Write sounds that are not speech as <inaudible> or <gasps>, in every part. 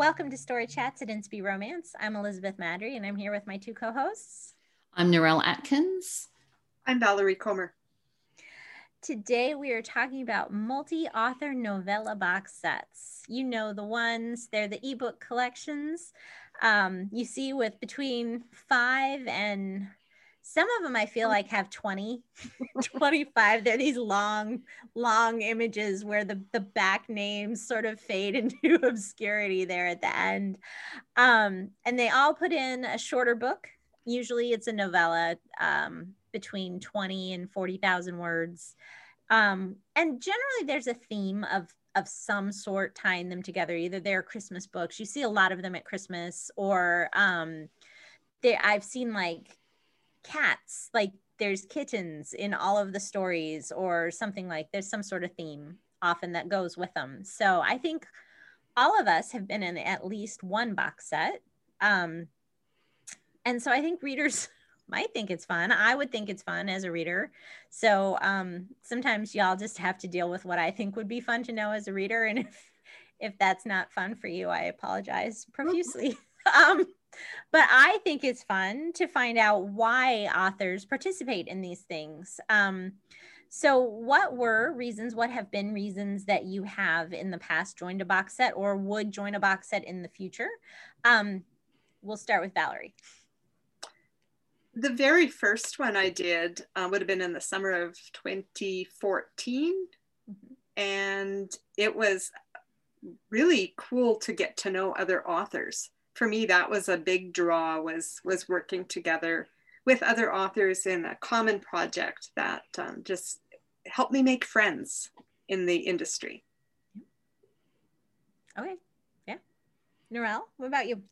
Welcome to Story Chats at Inspy Romance. I'm Elizabeth Maddrey, and I'm here with my two co hosts. I'm Narelle Atkins. I'm Valerie Comer. Today we are talking about multi author novella box sets. You know the ones, they're the ebook collections um, you see with between five and some of them I feel like have 20, <laughs> 25. They're these long, long images where the, the back names sort of fade <laughs> into obscurity there at the end. Um, and they all put in a shorter book. Usually it's a novella um, between 20 and 40,000 words. Um, and generally there's a theme of of some sort tying them together. Either they're Christmas books. You see a lot of them at Christmas, or um, they, I've seen like cats like there's kittens in all of the stories or something like there's some sort of theme often that goes with them. So i think all of us have been in at least one box set. Um, and so i think readers <laughs> might think it's fun. I would think it's fun as a reader. So um, sometimes y'all just have to deal with what i think would be fun to know as a reader. And <laughs> if if that's not fun for you i apologize profusely. <laughs> Um, but I think it's fun to find out why authors participate in these things. Um, so, what were reasons? What have been reasons that you have in the past joined a box set or would join a box set in the future? Um, we'll start with Valerie. The very first one I did uh, would have been in the summer of 2014. Mm-hmm. And it was really cool to get to know other authors for me that was a big draw was was working together with other authors in a common project that um, just helped me make friends in the industry okay yeah Narelle, what about you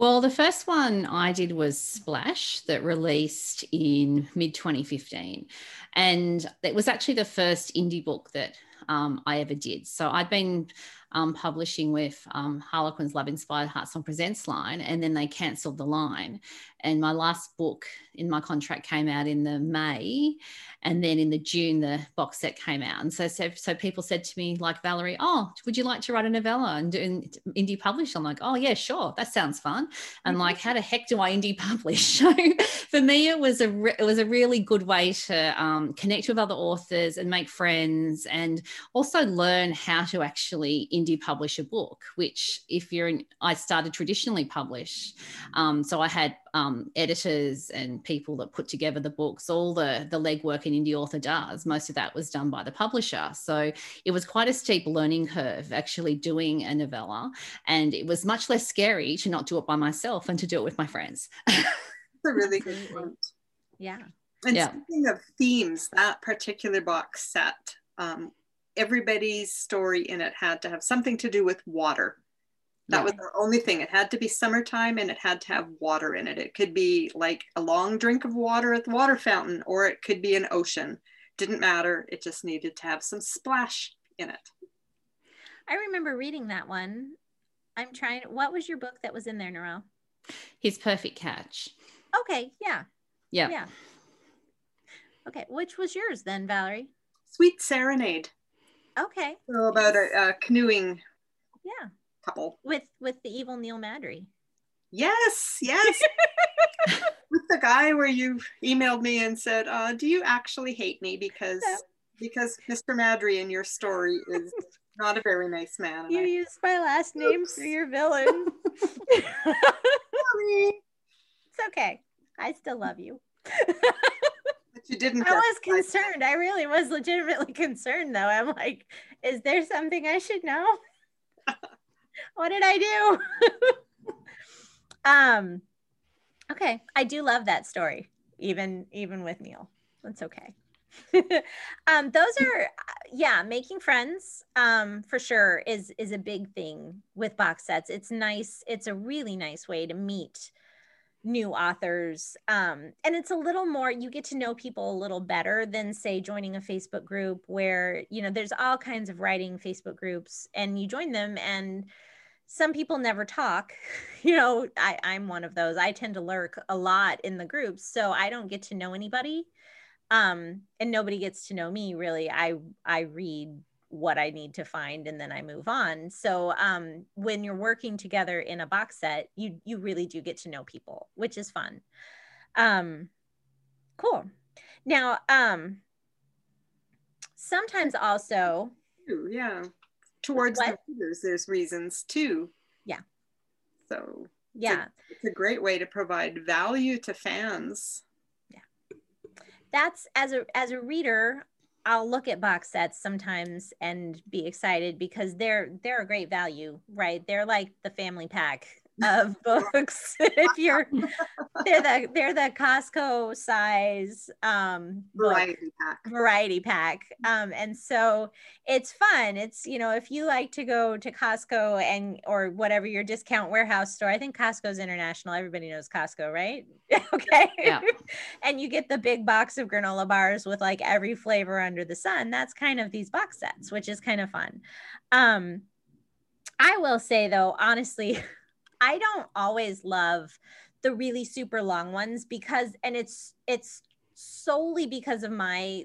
well, the first one I did was Splash that released in mid 2015. And it was actually the first indie book that um, I ever did. So I'd been um, publishing with um, Harlequin's Love Inspired Heart Song Presents line, and then they cancelled the line. And my last book in my contract came out in the May, and then in the June the box set came out. And so, so, so people said to me like Valerie, "Oh, would you like to write a novella and do an indie publish?" I'm like, "Oh yeah, sure, that sounds fun." And mm-hmm. like, how the heck do I indie <laughs> publish? So for me, it was a re- it was a really good way to um, connect with other authors and make friends, and also learn how to actually indie publish a book. Which, if you're in, I started traditionally publish, um, so I had um, editors and people that put together the books, all the the legwork an indie author does. Most of that was done by the publisher, so it was quite a steep learning curve actually doing a novella, and it was much less scary to not do it by myself and to do it with my friends. That's a really good <laughs> point. Yeah. And yeah. speaking of themes, that particular box set, um, everybody's story in it had to have something to do with water. That yeah. was the only thing. It had to be summertime and it had to have water in it. It could be like a long drink of water at the water fountain, or it could be an ocean. Didn't matter. It just needed to have some splash in it. I remember reading that one. I'm trying. What was your book that was in there, Narelle? His Perfect Catch. Okay. Yeah. Yeah. Yeah. Okay. Which was yours then, Valerie? Sweet Serenade. Okay. So about a, a canoeing. Yeah couple with with the evil Neil Maddrey. Yes, yes. <laughs> with the guy where you emailed me and said, uh, "Do you actually hate me because because Mr. Maddrey in your story is not a very nice man?" you I, used my last name for your villain. <laughs> <laughs> it's okay. I still love you. You didn't. I was concerned. I really was legitimately <laughs> concerned, though. I'm like, is there something I should know? <laughs> what did I do? <laughs> um, okay, I do love that story, even even with Neil. That's okay. um, those are yeah, making friends um, for sure is is a big thing with box sets. It's nice. It's a really nice way to meet new authors um, and it's a little more you get to know people a little better than say joining a facebook group where you know there's all kinds of writing facebook groups and you join them and some people never talk. <laughs> You know I, i'm one of those. I tend to lurk a lot in the groups so i don't get to know anybody um and nobody gets to know me really. I i read what I need to find and then I move on. So um, when you're working together in a box set, you you really do get to know people, which is fun. Um, cool. Now, um, sometimes also, yeah, towards what? the readers, there's reasons too. Yeah. So yeah, it's a, it's a great way to provide value to fans. Yeah, that's as a as a reader, I'll look at box sets sometimes and be excited because they're they're a great value, right? They're like the family pack of <laughs> books. <laughs> if you're they're the they're the Costco size um variety pack. Variety pack. Um and so it's fun. It's you know, if you like to go to Costco and or whatever your discount warehouse store, I think Costco's international. Everybody knows Costco, right? <laughs> okay. Yeah. and you get the big box of granola bars with like every flavor under the sun. That's kind of these box sets, which is kind of fun. Um I will say though, honestly, I don't always love the really super long ones because and it's it's solely because of my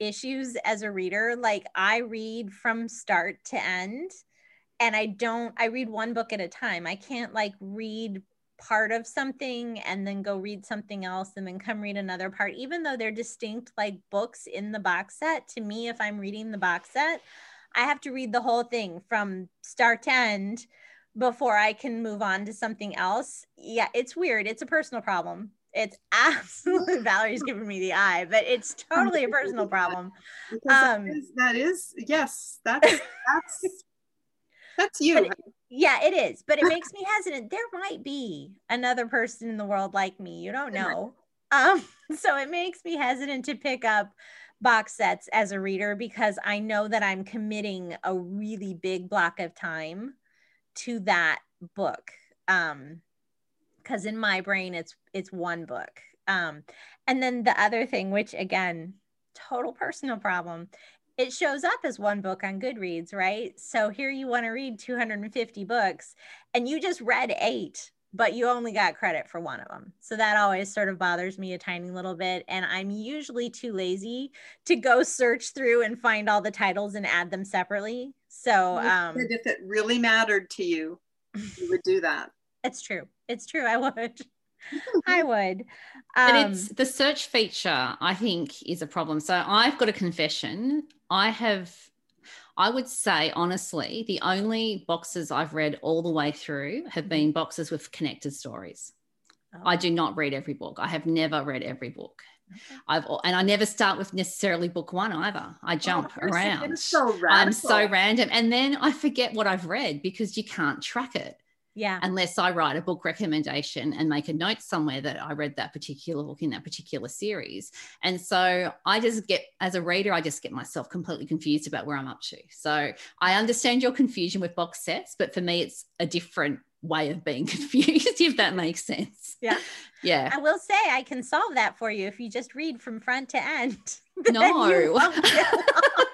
issues as a reader like I read from start to end and I don't I read one book at a time. I can't like read part of something and then go read something else and then come read another part even though they're distinct like books in the box set to me if I'm reading the box set I have to read the whole thing from start to end before I can move on to something else. Yeah, it's weird. It's a personal problem. It's <laughs> absolutely Valerie's giving me the eye, but it's totally a personal problem. Um, that, is, that is, yes, that's that's <laughs> that's you. It, yeah, it is, but it makes me hesitant. There might be another person in the world like me. You don't know. Um, <laughs> so it makes me hesitant to pick up box sets as a reader because I know that I'm committing a really big block of time to that book um because in my brain it's it's one book. Um and then the other thing which again total personal problem it shows up as one book on goodreads right? So here you want to read 250 books and you just read eight but you only got credit for one of them. So that always sort of bothers me a tiny little bit. And I'm usually too lazy to go search through and find all the titles and add them separately. So um, if it really mattered to you, you would do that. <laughs> It's true. It's true. I would. <laughs> I would. Um, but it's the search feature, I think, is a problem. So I've got a confession. I have I would say, honestly, the only boxes I've read all the way through have been boxes with connected stories. Oh. I do not read every book. I have never read every book. Okay. I've and I never start with necessarily book one either. I oh, jump oh, around. So I'm so random, and then I forget what I've read because you can't track it. Yeah. Unless I write a book recommendation and make a note somewhere that I read that particular book in that particular series. And so I just get, as a reader, I just get myself completely confused about where I'm up to. So I understand your confusion with box sets, but for me, it's a different way of being <laughs> confused, if that makes sense. Yeah. <laughs> Yeah. I will say I can solve that for you if you just read from front to end. <laughs> No.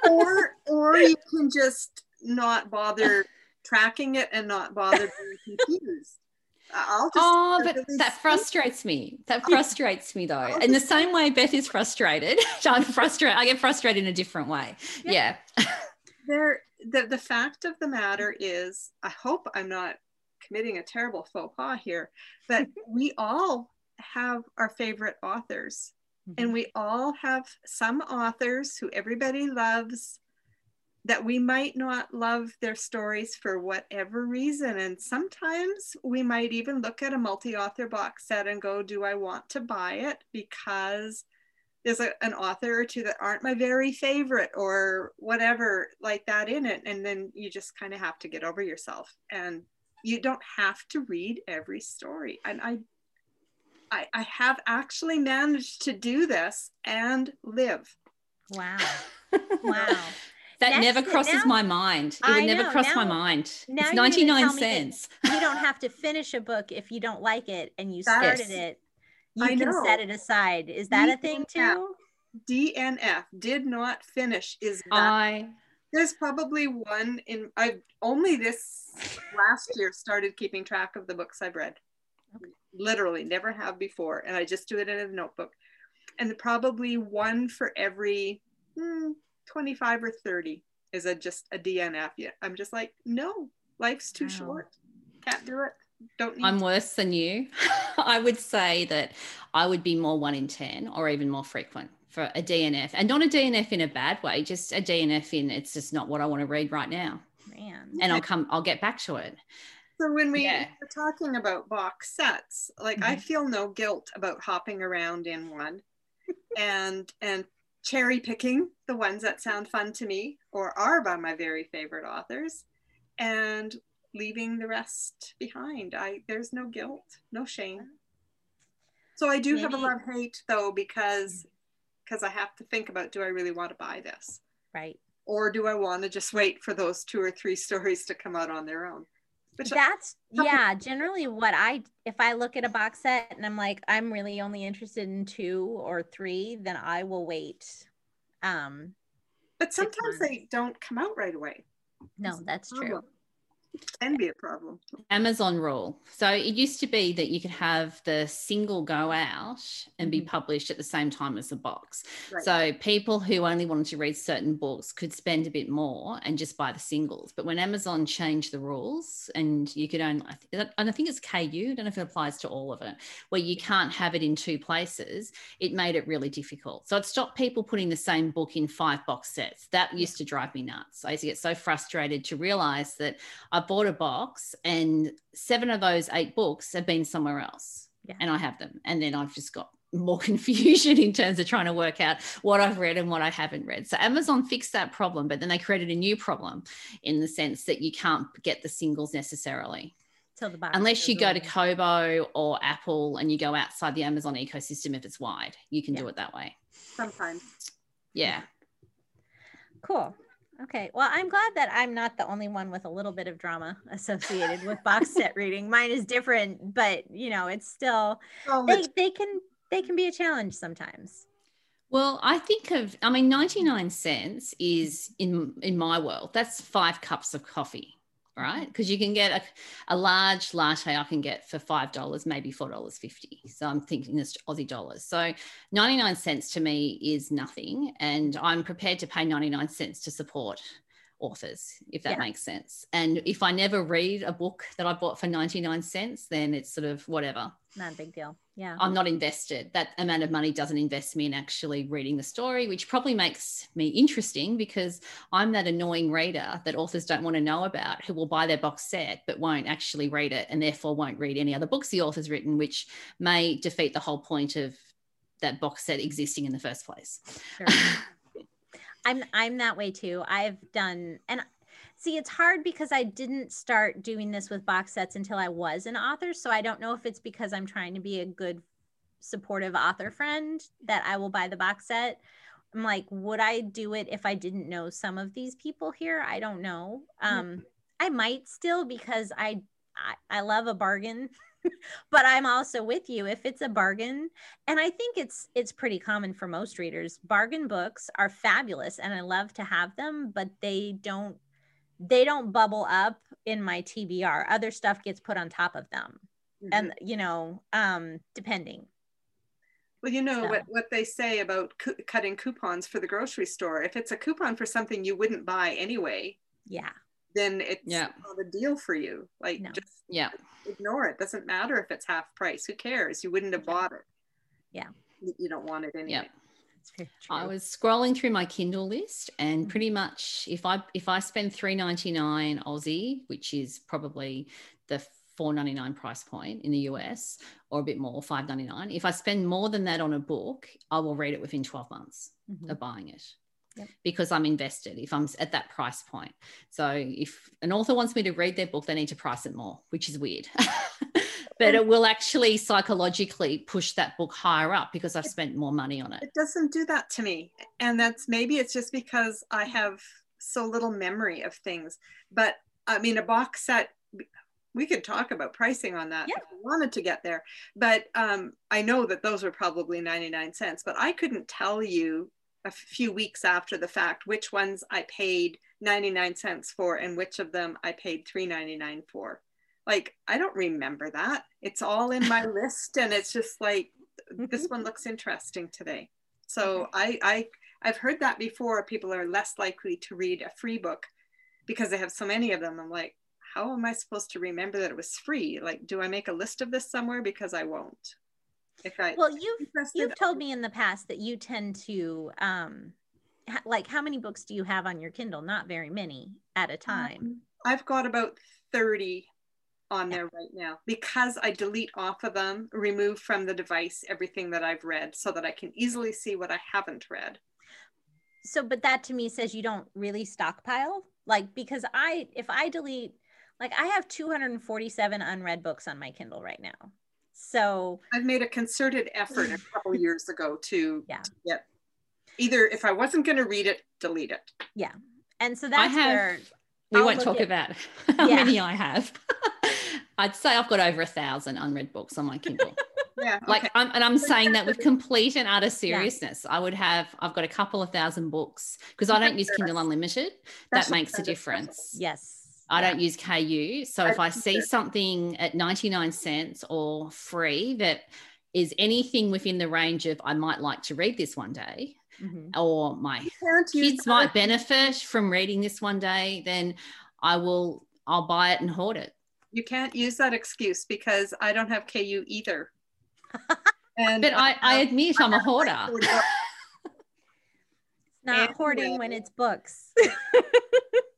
or or you can just not bother tracking it and not bother being <laughs> confused. I'll just oh, but that frustrates me. That frustrates me though. In the same way Beth is frustrated, <laughs> I'm frustrated. I get frustrated in a different way. Yeah. yeah. there, the, the fact of the matter is, I hope I'm not committing a terrible faux pas here, but <laughs> we all have our favorite authors. Mm-hmm. And we all have some authors who everybody loves that we might not love their stories for whatever reason. And sometimes we might even look at a multi author box set and go, Do I want to buy it? Because there's a, an author or two that aren't my very favorite or whatever like that in it. And then you just kind of have to get over yourself. And you don't have to read every story. And I I, I have actually managed to do this and live. Wow. <laughs> Wow. That Next, never crosses now, my mind. It would never cross now, my mind. It's 99 cents. <laughs> you don't have to <laughs> finish a book if you don't like it and you started yes. it. You I can know. set it aside. Is that DNF, a thing too? DNF did not finish. Is that I there's probably one in I've only this last year started keeping track of the books I've read. Okay. Literally never have before. And I just do it in a notebook. And probably one for every hmm, 25 or 30 is a just a DNF. Yeah, I'm just like, no, life's too wow. short. Can't do it. Don't I'm to. worse than you. <laughs> I would say that I would be more one in 10 or even more frequent for a DNF and not a DNF in a bad way, just a DNF in it's just not what I want to read right now. Man. And I'll come, I'll get back to it. So when we yeah. were talking about box sets, like mm-hmm. I feel no guilt about hopping around in one <laughs> and and cherry picking the ones that sound fun to me or are by my very favorite authors and leaving the rest behind. I there's no guilt, no shame. So I do Maybe. have a love hate though because because I have to think about do I really want to buy this? Right. Or do I want to just wait for those two or three <laughs> stories to come out on their own? Which That's yeah, generally what I if I look at a box set and I'm like I'm really only interested in two or three, then I will wait. Um but sometimes they don't come out right away. No, that's true can be a problem. Amazon rule. So it used to be that you could have the single go out and be mm-hmm. published at the same time as the box. Right. So people who only wanted to read certain books could spend a bit more and just buy the singles. But when Amazon changed the rules and you could only, and I think it's KU, I don't know if it applies to all of it, where you can't have it in two places, it made it really difficult. So it stopped people putting the same book in five box sets. That used to drive me nuts. I used to get so frustrated to realize that I bought a box and seven of those eight books have been somewhere else yeah. and I have them. And then I've just got more <laughs> confusion in terms of trying to work out what I've read and what I haven't read. So Amazon fixed that problem, but then they created a new problem in the sense that you can't get the singles necessarily. Unless you go to Kobo or Apple and you go outside the Amazon ecosystem if it's wide, you can yeah. do it that way. Sometimes. Yeah. Cool. Okay. Well, I'm glad that I'm not the only one with a little bit of drama associated with box <laughs> set reading. Mine is different, but you know, it's still oh, they, they can they can be a challenge sometimes. Well, I think of I mean 99 cents is in in my world, that's 5 cups of coffee right? Mm-hmm. Because you can get a, a, large latte I can get for $5, maybe $4.50. So I'm thinking it's Aussie dollars. So 99 cents to me is nothing. And I'm prepared to pay 99 cents to support authors, if that yeah. makes sense. And if I never read a book that I bought for 99 cents, then it's sort of whatever. Not a big deal. Yeah. I'm not invested. That amount of money doesn't invest me in actually reading the story, which probably makes me interesting because I'm that annoying reader that authors don't want to know about who will buy their box set but won't actually read it and therefore won't read any other books the author's written, which may defeat the whole point of that box set existing in the first place. Sure. <laughs> I'm I'm that way too. I've done and see it's hard because I didn't start doing this with box sets until I was an author, so I don't know if it's because I'm trying to be a good supportive author friend that I will buy the box set. I'm like, would I do it if I didn't know some of these people here? I don't know. Um, I might still because I, I, I love a bargain. <laughs> <laughs> but I'm also with you if it's a bargain. And I think it's it's pretty common for most readers. Bargain books are fabulous and I love to have them, but they don't they don't bubble up in my TBR. Other stuff gets put on top of them. Mm-hmm. And you know, um depending. Well, you know so. what, what they say about co- cutting coupons for the grocery store. If it's a coupon for something you wouldn't buy anyway, yeah, then it's yeah. not a deal for you. Like no. just yeah, ignore it. Doesn't matter if it's half price. Who cares? You wouldn't have bought it. Yeah. You don't want it anyway. Yeah. I was scrolling through my Kindle list, and mm-hmm. pretty much if I if I spend three ninety nine Aussie, which is probably the four ninety nine price point in the US, or a bit more, five ninety nine. If I spend more than that on a book, I will read it within twelve months mm-hmm. of buying it yep. because I'm invested if I'm at that price point. So if an author wants me to read their book, they need to price it more, which is weird. <laughs> but it will actually psychologically push that book higher up because I've spent more money on it. It doesn't do that to me. And that's maybe it's just because I have so little memory of things. But I mean, a box set, we could talk about pricing on that yeah. if I wanted to get there. But um, I know that those are probably 99 cents, but I couldn't tell you a few weeks after the fact which ones I paid 99 cents for and which of them I paid 3.99 for. Like I don't remember that. It's all in my <laughs> list and it's just like this mm-hmm. one looks interesting today. So I I I've heard that before. People are less likely to read a free book because they have so many of them. I'm like, how am I supposed to remember that it was free? Like, do I make a list of this somewhere? Because I won't. If I well, you've you've told me in the past that you tend to um, ha- like how many books do you have on your Kindle? Not very many at a time. Um, I've got about thirty on there right now because I delete off of them, remove from the device everything that I've read so that I can easily see what I haven't read. So, but that to me says you don't really stockpile. Like, because I, if I delete, like, I have 247 unread books on my Kindle right now. So I've made a concerted effort a couple <laughs> years ago to, yeah. to get either if I wasn't going to read it, delete it. Yeah. And so that's have, where we I'll won't talk at, about <laughs> how yeah. many I have. <laughs> I'd say I've got over a thousand unread books on my Kindle. yeah. Okay. Like, I'm, and I'm saying that with complete and utter seriousness. Yeah. I would have, I've got a couple of thousand books because I don't use Kindle Unlimited. that makes a difference. Yes. I don't use KU. So if I see something at 99 cents or free that is anything within the range of I might like to read this one day, mm-hmm. or my kids might benefit from reading this one day, then I will I'll buy it and hoard it. You can't use that excuse because I don't have KU either. <laughs> and but I, I admit I'm a hoarder. <laughs> It's not hoarding when it's books. <laughs>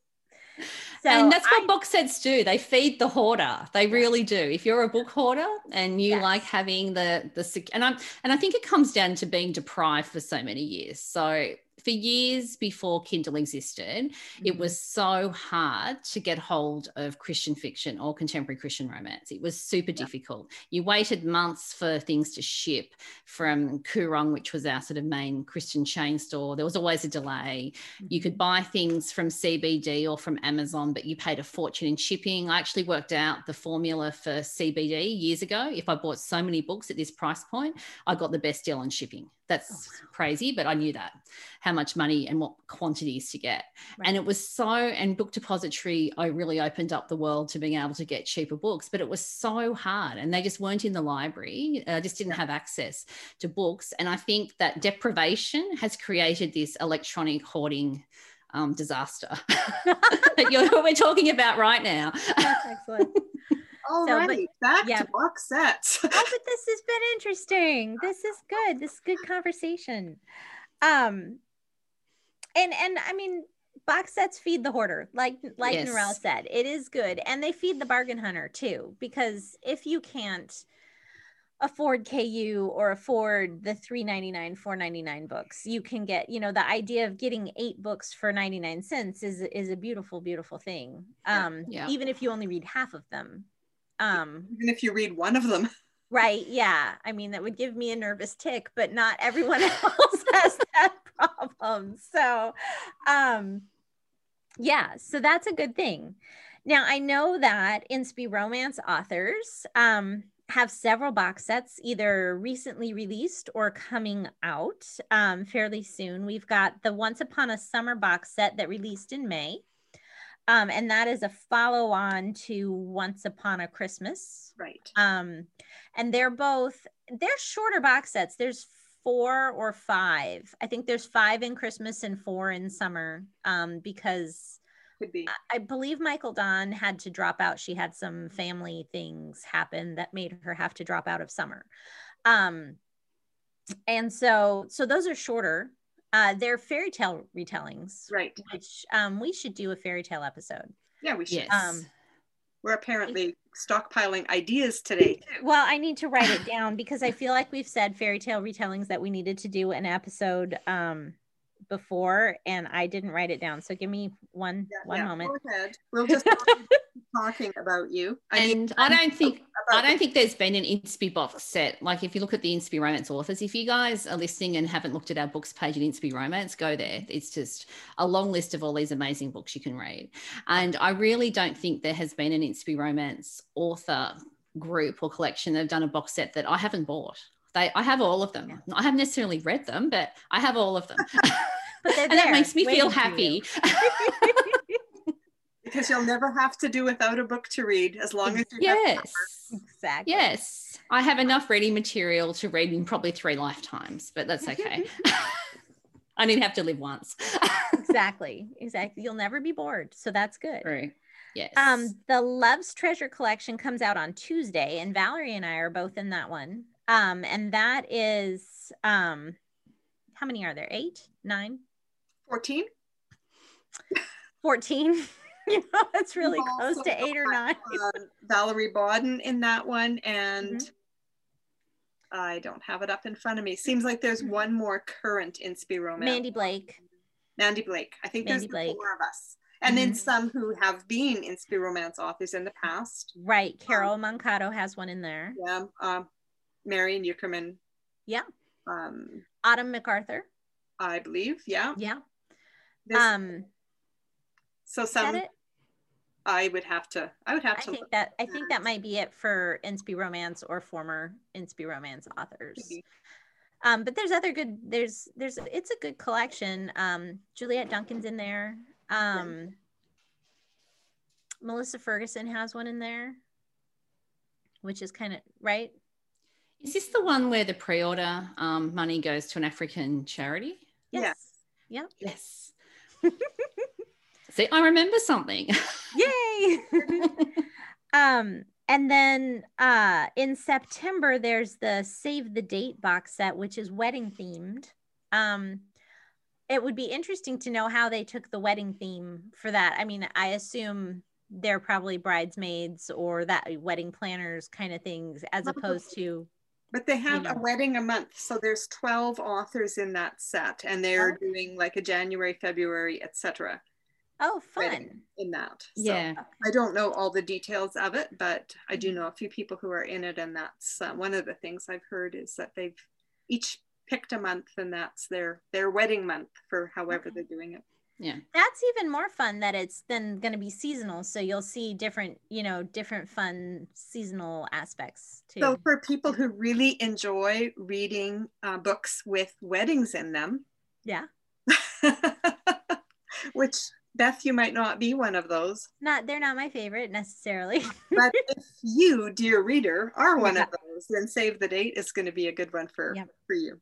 So and that's what I, box sets do. They feed the hoarder. They really do. If you're a book hoarder and you yes. like having the the and I'm and I think it comes down to being deprived for so many years. So for years before Kindle existed, mm-hmm. it was so hard to get hold of Christian fiction or contemporary Christian romance. It was super yeah. difficult. You waited months for things to ship from Koorong, which was our sort of main Christian chain store. There was always a delay. Mm-hmm. You could mm-hmm. buy things from CBD or from Amazon, but you paid a fortune in shipping. I actually worked out the formula for CBD years ago. If I bought so many books at this price point, I got the best deal on shipping. That's oh, crazy, but I knew that how much money and what quantities to get. Right. And it was so, and Book Depository, I really opened up the world to being able to get cheaper books, but it was so hard and they just weren't in the library. I just didn't have access to books. And I think that deprivation has created this electronic hoarding um, disaster <laughs> that <laughs> we're talking about right now. That's excellent. <laughs> All so, right, but, back yeah. to box sets. <laughs> oh, but this has been interesting. This is good. This is good conversation. Um, and and I mean, box sets feed the hoarder, like like yes. Narelle said. It is good, and they feed the bargain hunter too. Because if you can't afford KU or afford the 399 499 books you can get you know the idea of getting eight books for 99 cents is is a beautiful beautiful thing um yeah. even if you only read half of them um, Even if you read one of them. <laughs> Right. Yeah. I mean, that would give me a nervous tick, but not everyone <laughs> else has that problem. So, um, yeah, so that's a good thing. Now, I know that Inspy Romance authors um, have several box sets either recently released or coming out um, fairly soon. We've got the Once Upon a Summer box set that released in May. Um, and that is a follow on to Once Upon a Christmas. Right. Um, and they're both, they're shorter box sets. There's four or five. I think there's five in Christmas and four in summer um, because Could be. I, I believe Mikal Dawn had to drop out. She had some family things happen that made her have to drop out of summer. Um, and so, so those are shorter uh, they're fairy tale retellings, right? Which um, we should do a fairy tale episode. Yeah, we should. Yes. Um, We're apparently stockpiling ideas today. Too. Well, I need to write it down because I feel like we've said fairy tale retellings that we needed to do an episode um, before, and I didn't write it down. So give me one yeah, one yeah, moment. Go ahead. We'll <laughs> just talking about you. I and I don't think I don't think there's been an Inspy box set. Like if you look at the Inspy Romance authors, if you guys are listening and haven't looked at our books page in Inspy Romance, go there. It's just a long list of all these amazing books you can read. And I really don't think there has been an Inspy Romance author group or collection that have done a box set that I haven't bought. They, I have all of them. I haven't necessarily read them, but I have all of them. <laughs> <laughs> and that makes me feel happy <laughs> because you'll never have to do without a book to read as long as you yes exactly yes i have enough reading material to read in probably three lifetimes but that's okay <laughs> <laughs> I didn't have to live once. exactly. Exactly. You'll never be bored. So that's good. Right. Yes. Um, the Love's Treasure collection comes out on Tuesday, and Valerie and I are both in that one. Um, and that is um how many are there? Eight, nine, 14. 14. <laughs> you know, it's really close to eight or nine. um, Valerie Bodden in that one, and Mhm. I don't have it up in front of me. Seems like there's one more current Inspy romance. Mandy Blake. Mandy Blake. I think Mandy there's Blake. four of us. And then Mhm. some who have been Inspy romance authors in the past. Right. Carol Moncado has one in there. Yeah, um, Marion Ueckermann, Yeah. um, Autumn MacArthur. I believe. Yeah. Yeah. There's- Um, so some? I would have to. I would have I to. think look. that I think that might be it for Inspy Romance or former Inspy Romance authors. Maybe. Um, but there's other good. There's there's it's a good collection. Um, Juliette Duncan's in there. Um, Melissa Ferguson has one in there, which is kind of right. Is this the one where the pre-order um, money goes to an African charity? Yes. Yeah. Yes. <laughs> See, I remember something. Yay! <laughs> um, and then uh, in September, there's the Save the Date box set, which is wedding themed. Um, it would be interesting to know how they took the wedding theme for that. I mean, I assume they're probably bridesmaids or that wedding planners kind of things, as opposed to But they have know. a wedding a month, so there's 12 authors in that set, and they're Oh. doing like a January, February, etc. oh, fun. in that. So yeah. I don't know all the details of it, but I do know a few people who are in it, and that's uh, one of the things I've heard is that they've each picked a month, and that's their their wedding month for however Okay. they're doing it. Yeah. That's even more fun that it's then going to be seasonal. So you'll see different, you know, different fun seasonal aspects too. So for people who really enjoy reading uh, books with weddings in them, yeah. <laughs> which Beth, you might not be one of those, Not they're not my favorite necessarily. <laughs> but <laughs> if you, dear reader, are one Yeah. of those, then Save the Date is going to be a good one for Yep. for you.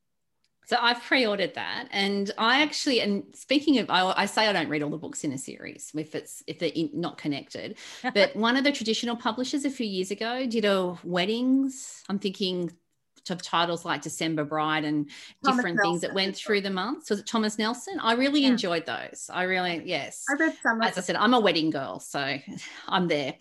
So I've pre-ordered that, and I actually, and speaking of, I, I say I don't read all the books in a series if it's if they're in, not connected. <laughs> But one of the traditional publishers a few years ago did a weddings. I'm thinking of titles like December Bride and Thomas different things that went through the months. Was it Thomas Nelson? I really Yeah. enjoyed those. I really, yes. I read some As I said, I'm a wedding girl, so <laughs> I'm there.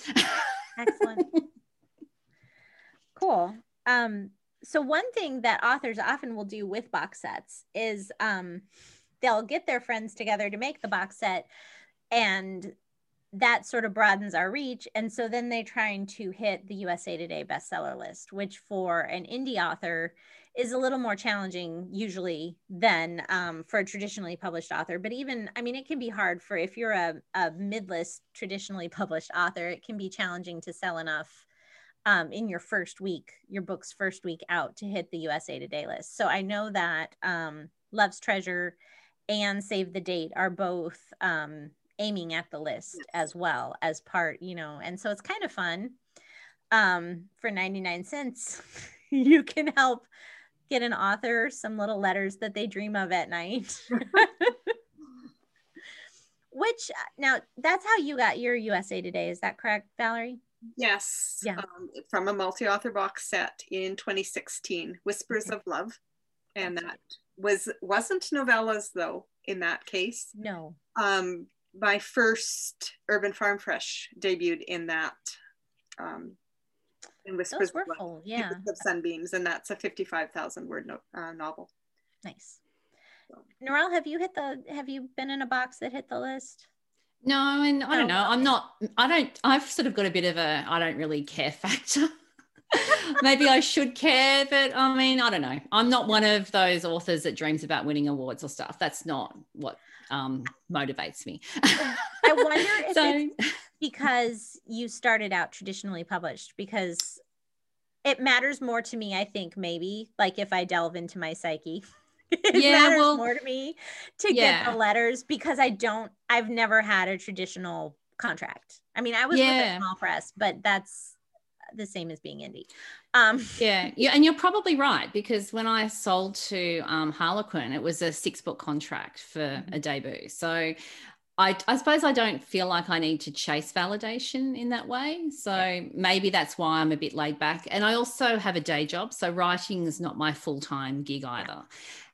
Excellent. <laughs> cool. Um, so one thing that authors often will do with box sets is um, they'll get their friends together to make the box set, and that sort of broadens our reach. And so then they're trying to hit the USA Today bestseller list, which for an indie author is a little more challenging usually than um, for a traditionally published author. But even, I mean, it can be hard for if you're a, a mid-list traditionally published author, it can be challenging to sell enough um, in your first week, your book's first week out to hit the USA Today list. So I know that um, Love's Treasure and Save the Date are both um, aiming at the list Yes. as well as part, you know, and so it's kind of fun. Um, for 99 cents, <laughs> you can help get an author some little letters that they dream of at night. <laughs> Which uh, now that's how you got your USA Today. Is that correct, Valerie? Yes, Yeah. um, from a multi-author box set in 2016, Whispers Okay. of Love, and that was wasn't novellas though. In that case, No. um, my first Urban Farm Fresh debuted in that. Um, in Whispers Those were of full. Yeah. Secrets of Sunbeams, and that's a 55,000 word no, uh, novel. Nice. Narelle, have you hit the have you been in a box that hit the list? No, I and I Oh, don't know. I'm not, I don't, I've sort of got a bit of a, I don't really care factor. <laughs> Maybe I should care, but I mean, I don't know. I'm not one of those authors that dreams about winning awards or stuff. That's not what um, motivates me. <laughs> I wonder if <laughs> so, it's because you started out traditionally published because it matters more to me, I think, maybe like if I delve into my psyche. <laughs> it Yeah, matters well, more to me to get the letters because I don't I've never had a traditional contract. I mean, I was with a small press, but that's the same as being indie. Um, yeah, <laughs> yeah, and you're probably right because when I sold to um, Harlequin, it was a six book contract for mm-hmm. a debut. So I, I, suppose I don't feel like I need to chase validation in that way. So yeah. maybe that's why I'm a bit laid back. And I also have a day job. So writing is not my full time gig either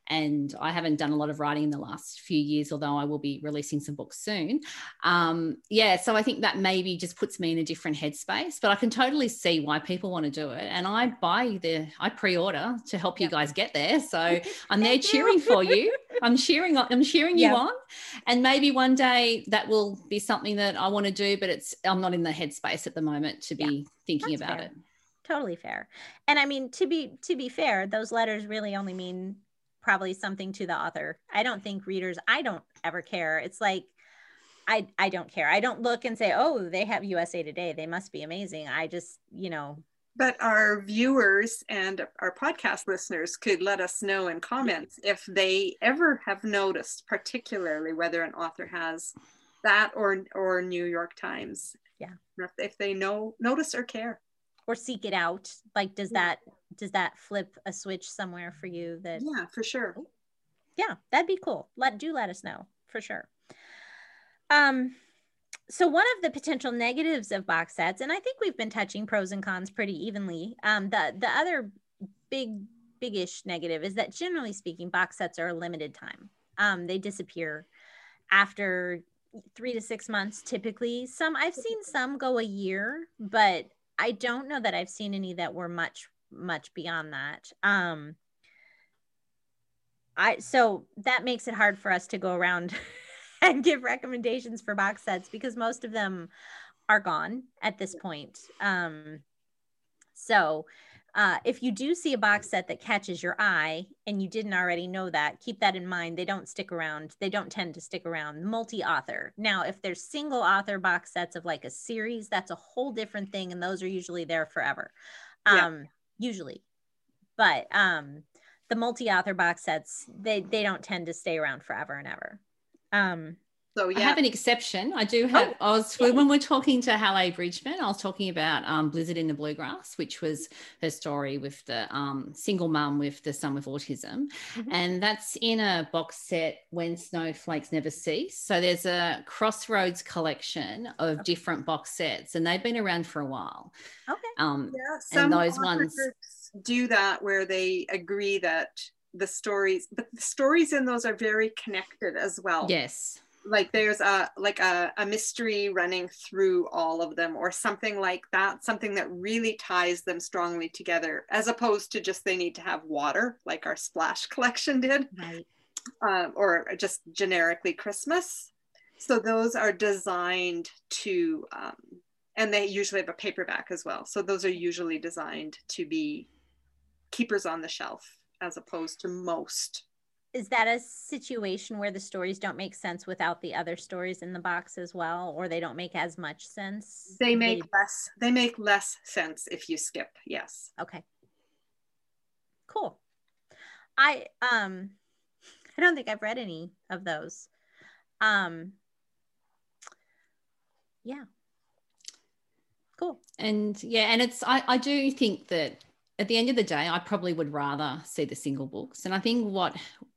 and I haven't done a lot of writing in the last few years, although I will be releasing some books soon. Um, yeah, so I think that maybe just puts me in a different headspace, but I can totally see why people want to do it. And I buy the, I pre-order to help you guys get there. So <laughs> I'm there cheering for you. I'm cheering, I'm cheering you on. And maybe one day that will be something that I want to do, but it's, I'm not in the headspace at the moment to be yeah, thinking about fair. it totally fair and i mean to be to be fair those letters really only mean probably something to the author. I don't think readers, I don't ever care. It's like, I, I don't care. I don't look and say, oh, they have USA Today. They must be amazing. I just, you know. But our viewers and our podcast listeners could let us know in comments if they ever have noticed, particularly whether an author has that or or New York Times. Yeah. If, if they know notice or care. Or seek it out. Like, does that does that flip a switch somewhere for you that yeah for sure. Yeah that'd be cool. Let do let us know for sure. Um so one of the potential negatives of box sets and i think we've been touching pros and cons pretty evenly um the the other big biggish negative is that generally speaking box sets are a limited time. Um they disappear after three to six months typically. Some i've seen some go a year but i don't know that i've seen any that were much much beyond that. Um, I so that makes it hard for us to go around <laughs> and give recommendations for box sets because most of them are gone at this point. Um, so uh, if you do see a box set that catches your eye and you didn't already know that, keep that in mind. They don't stick around. They don't tend to stick around. Multi author. Now, if there's single author box sets of like a series, that's a whole different thing. And those are usually there forever. Um, usually. But um, the multi-author box sets, they they don't tend to stay around forever and ever. Um, so yeah. I have an exception. I do have. Oh, I was when we're talking to Hallee Bridgeman, I was talking about um, Blizzard in the Bluegrass, which was her story with the um, single mum with the son with autism, mm-hmm. and that's in a box set when snowflakes never cease. So there's a Crossroads collection of different box sets, and they've been around for a while. Okay. Um, yeah, some and those ones do that where they agree that the stories, but the stories in those are very connected as well. Yes like there's a like a, a mystery running through all of them or something like that something that really ties them strongly together as opposed to just they need to have water like our splash <laughs> collection did right. um, or just generically christmas so those are designed to um, and they usually have a paperback as well so those are usually designed to be keepers on the shelf as opposed to most is that a situation where the stories don't make sense without the other stories in the box as well or they don't make as much sense? They make they... less they make less sense if you skip yes. Okay. Cool. I um i don't think i've read any of those. Um yeah. Cool. And yeah and it's i i do think that at the end of the day, I probably would rather see the single books. And I think what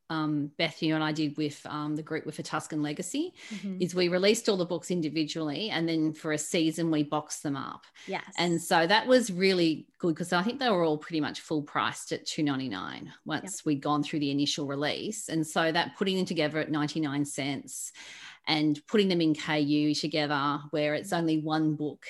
um, Beth, you and I did with um, the group with a Tuscan Legacy mm-hmm. is we released all the books individually and then for a season we boxed them up. Yes. And so that was really good because I think they were all pretty much full priced at two ninety nine once yep. we'd gone through the initial release. And so that putting them together at 99 cents and putting them in KU together where it's only one book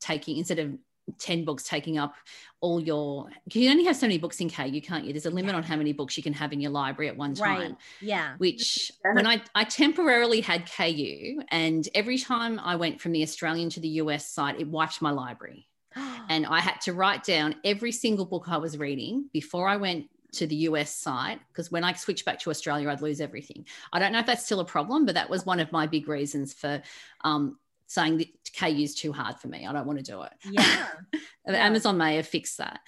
taking instead of 10 books taking up all your you only have so many books in KU, can't you? There's a limit on how many books you can have in your library at one time. Right. Yeah. Which when I, I temporarily had KU and every time I went from the Australian to the US site, it wiped my library. <gasps> and I had to write down every single book I was reading before I went to the US site because when I switched back to Australia, I'd lose everything. I don't know if that's still a problem, but that was one of my big reasons for um, saying that KU is too hard for me. I don't want to do it. Yeah. <laughs> Amazon may have fixed that.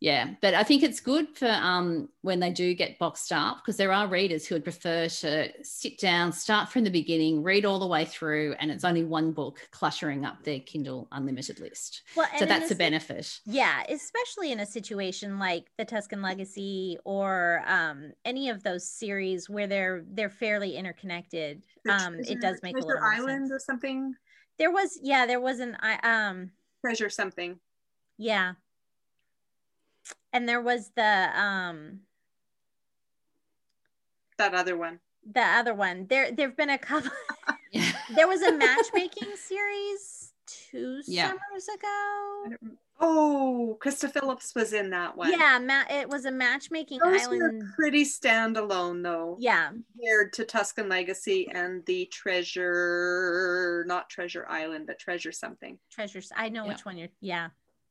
Yeah, but I think it's good for um, when they do get boxed up because there are readers who would prefer to sit down, start from the beginning, read all the way through, and it's only one book cluttering up their Kindle Unlimited list. Well, so that's a, a, benefit. Yeah, especially in a situation like the Tuscan Legacy or um, any of those series where they're they're fairly interconnected. Um, it does make a little Island sense. or something. There was, yeah, there was an I um treasure something. Yeah, and there was the um that other one. the other one. There there've been a couple <laughs> there was a <laughs> matchmaking series two yeah. summers ago. Oh krista phillips was in that one. Yeah ma- it was a matchmaking Those island. were pretty standalone though. Yeah. Compared to tuscan legacy and the treasure not treasure island but treasure something. Treasures i know yeah. which one you're yeah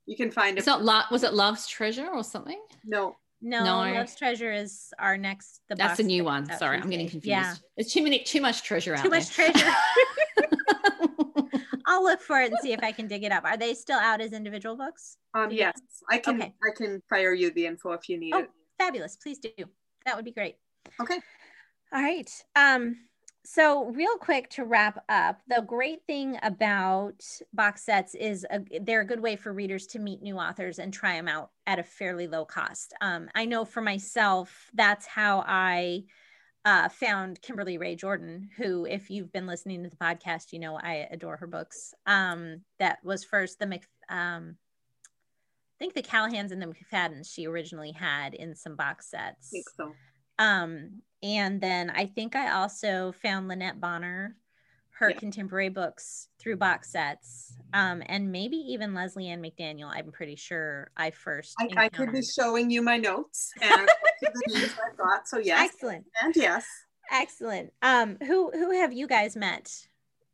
you can find it. It's not lo- was it Love's Treasure or something? No. No, no. Love's Treasure is our next. The That's a new one. Sorry, I'm getting confused. Yeah. It's too many, too much treasure out there. Too much treasure. <laughs> I'll look for it and see if I can dig it up. Are they still out as individual books? Um, yes, I can. Okay. I can fire you the info if you need oh, it. Fabulous! Please do. That would be great. Okay. All right. Um, so, real quick to wrap up, the great thing about box sets is a, they're a good way for readers to meet new authors and try them out at a fairly low cost. Um, I know for myself, that's how I uh, found Kimberly Rae Jordan, who, if you've been listening to the podcast, you know I adore her books. Um, that was first the Mc, um, I think the Callahans and the McFaddens she originally had in some box sets. I think so. Um, and then I think I also found Lynette Bonner, her yeah. contemporary books through box sets, um, and maybe even Lesley Ann McDaniel. I'm pretty sure I first. I, I could be showing you my notes <laughs> and the I thought. So yes, excellent, and yes, excellent. Um, who who have you guys met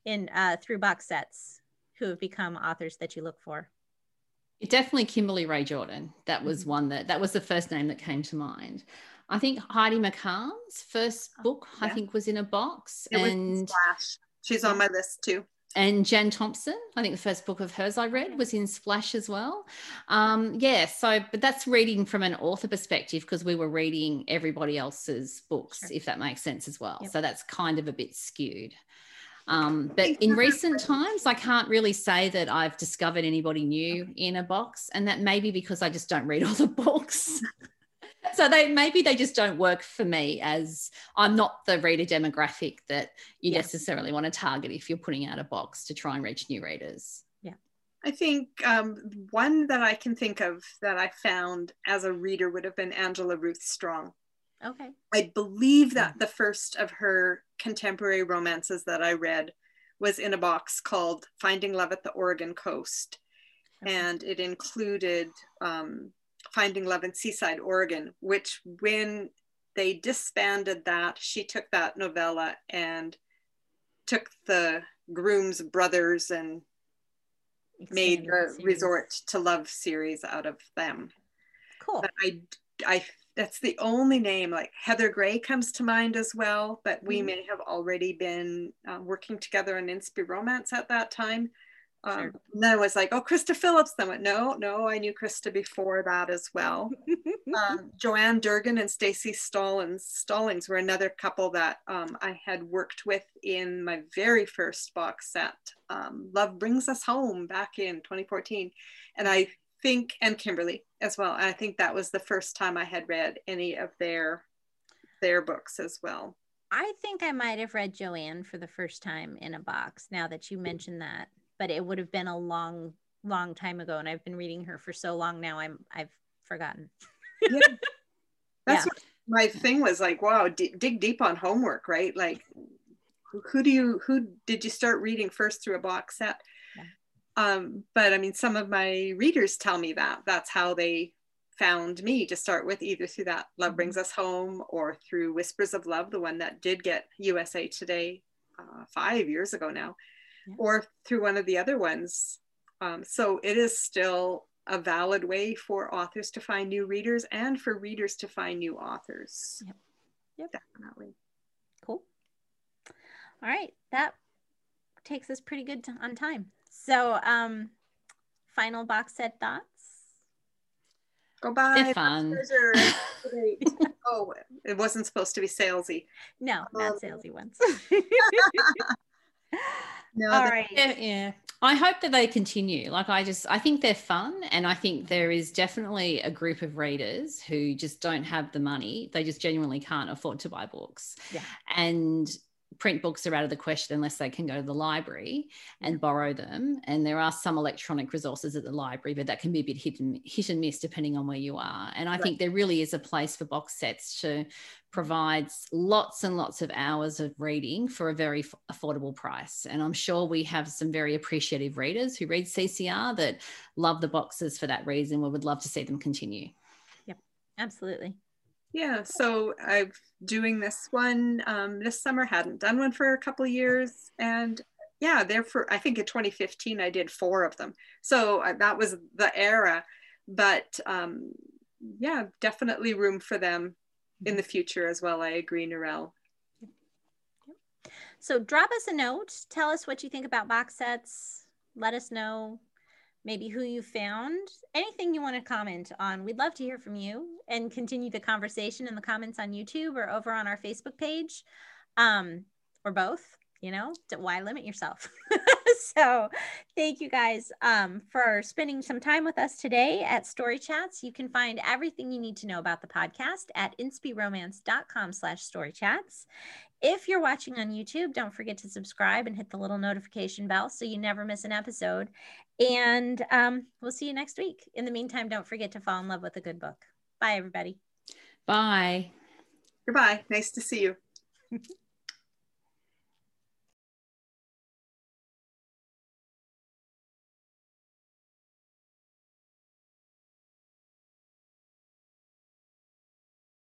in uh, through box sets? Who have become authors that you look for? Definitely Kimberly Rae Jordan. That was mm-hmm. one that that was the first name that came to mind. I think Heidi McCahan's first oh, book, yeah. I think, was in a box. It and Splash. She's on my list too. And Jan Thompson, I think the first book of hers I read was in Splash as well. Um, yeah, so, but that's reading from an author perspective because we were reading everybody else's books, sure. if that makes sense as well. Yep. So that's kind of a bit skewed. Um, but in recent times, I can't really say that I've discovered anybody new in a box, and that may be because I just don't read all the books. <laughs> so they maybe they just don't work for me as I'm not the reader demographic that you yes. necessarily want to target if you're putting out a box to try and reach new readers. Yeah. I think um, one that I can think of that I found as a reader would have been Angela Ruth Strong. Okay. I believe that the first of her contemporary romances that I read was in a box called Finding Love at the Oregon Coast. Okay. And it included um, Finding Love in Seaside, Oregon, which when they disbanded that, she took that novella and took the Grooms brothers and made the Resort to Love series out of them. Cool. But I, I, that's the only name. Like Heather Gray comes to mind as well, but we mm-hmm. may have already been uh, working together on Inspy Romance at that time. Um, sure. And then I was like, oh, Krista Phillips. Then I went, no, no, I knew Krista before that as well. <laughs> um, Joanne Durgan and Staci Stallings, Stallings were another couple that um, I had worked with in my very first box set, um, Love Brings Us Home back in 2014. And I think, and Kimberly as well. I think that was the first time I had read any of their their books as well. I think I might have read Joanne for the first time in a box now that you mentioned that but it would have been a long, long time ago. And I've been reading her for so long now, I'm I've forgotten. yeah. <laughs> That's yeah. my thing was like, wow, d- dig deep on homework, right? Like who do you who did you start reading first through a box set? Yeah. Um, but I mean, some of my readers tell me that that's how they found me to start with, either through that Love mm-hmm. Brings Us Home or through Whispers of Love, the one that did get USA Today uh, five years ago now yeah. or through one of the other ones. Um, so it is still a valid way for authors to find new readers and for readers to find new authors. Yep. Yep. Definitely. Cool. All right. That takes us pretty good on time. So, um, final box set thoughts? Go buy. Fun. <laughs> oh, it wasn't supposed to be salesy. No, not um, salesy ones. <laughs> <laughs> no, All right. Yeah, yeah. I hope that they continue. Like I just I think they're fun and I think there is definitely a group of readers who just don't have the money. They just genuinely can't afford to buy books. Yeah. And print books are out of the question unless they can go to the library and borrow them. And there are some electronic resources at the library, but that can be a bit hit and, hit and miss depending on where you are. And I right. think there really is a place for box sets to provide lots and lots of hours of reading for a very f- affordable price. And I'm sure we have some very appreciative readers who read CCR that love the boxes for that reason. We would love to see them continue. Yep, absolutely. Yeah, so I'm doing this one um, this summer. Hadn't done one for a couple years, and yeah, there for I think in 2015 I did four of them. So uh, that was the era, but um, yeah, definitely room for them in the future as well. I agree, Narelle. So drop us a note. Tell us what you think about box sets. Let us know maybe who you found, anything you want to comment on. We'd love to hear from you and continue the conversation in the comments on YouTube or over on our Facebook page, um, or both. You know, why limit yourself? <laughs> so, thank you guys um, for spending some time with us today at Story Chats. You can find everything you need to know about the podcast at inspyromance.com slash storychats. If you're watching on YouTube, don't forget to subscribe and hit the little notification bell so you never miss an episode. And um, we'll see you next week. In the meantime, don't forget to fall in love with a good book. Bye, everybody. Bye. Goodbye. Nice to see you. <laughs>